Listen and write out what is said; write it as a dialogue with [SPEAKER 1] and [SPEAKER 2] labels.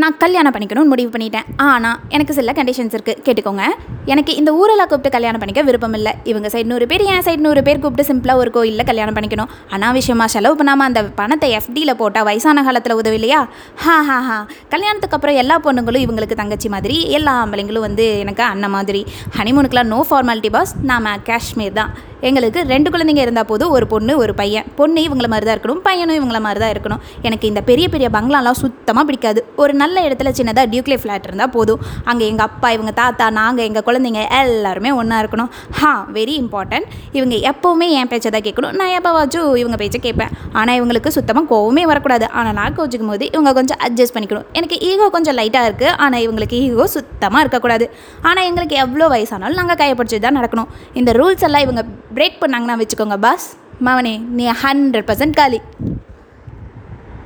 [SPEAKER 1] நான் கல்யாணம் பண்ணிக்கணும்னு முடிவு பண்ணிட்டேன். ஆனால் எனக்கு சில கண்டிஷன்ஸ் இருக்குது கேட்டுக்கோங்க. எனக்கு இந்த ஊரெல்லாம் கூப்பிட்டு கல்யாணம் பண்ணிக்க விருப்பம் இல்லை இவங்க சைடு நூறு பேர் என் சைடு நூறு பேர் கூப்பிட்டு சிம்பிளாக ஒரு கோயிலில் கல்யாணம் பண்ணிக்கணும். அனாவசியமாக செலவு பண்ணாமல் அந்த பணத்தை எஃப்டியில் போட்டால் வயசான காலத்தில் உதவி இல்லையா ஹா ஹா ஹா. கல்யாணத்துக்கு அப்புறம் எல்லா பொண்ணுங்களும் இவங்களுக்கு தங்கச்சி மாதிரி எல்லா ஆம்பளைங்களும் வந்து எனக்கு அண்ணன் மாதிரி. ஹனிமூனுக்கெலாம் நோ ஃபார்மாலிட்டி பாஸ் நாம காஷ்மீர் தான். எங்களுக்கு ரெண்டு குழந்தைங்க இருந்தால் போதும் ஒரு பொண்ணு ஒரு பையன். பொண்ணு இவங்கள மாதிரி தான் இருக்கணும் பையனும் இவங்கள மாதிரி தான் இருக்கணும். எனக்கு இந்த பெரிய பெரிய பங்களாலாம் சுத்தமாக பிடிக்காது. ஒரு நல்ல இடத்துல சின்னதாக டியூக்ளே ஃப்ளாட் இருந்தால் போதும். அங்கே எங்கள் அப்பா இவங்க தாத்தா நாங்கள் எங்கள் குழந்தைங்க எல்லாருமே ஒன்றா இருக்கணும். ஹா வெரி இம்பார்ட்டன்ட் இவங்க எப்போவுமே என் பேச்சை தான் கேட்கணும். நான் எப்போவாச்சும் இவங்க பேச்சை கேட்பேன். ஆனால் இவங்களுக்கு சுத்தமாக கோவமே வரக்கூடாது. ஆனால் நான் கோச்சிக்கும் போது இவங்க கொஞ்சம் அட்ஜஸ்ட் பண்ணிக்கணும். எனக்கு ஈகோ கொஞ்சம் லைட்டாக இருக்குது ஆனால் இவங்களுக்கு ஈகோ சுத்தமாக இருக்கக்கூடாது. ஆனால் எங்களுக்கு எவ்வளோ வயசானாலும் நாங்கள் கையப்பிடிச்சி தான் நடக்கணும். இந்த ரூல்ஸ் எல்லாம் இவங்க பிரேக் பண்ணாங்கன்னா வச்சுக்கோங்க பாஸ் மவனே நீ ஹண்ட்ரட் பர்சன்ட் காலி.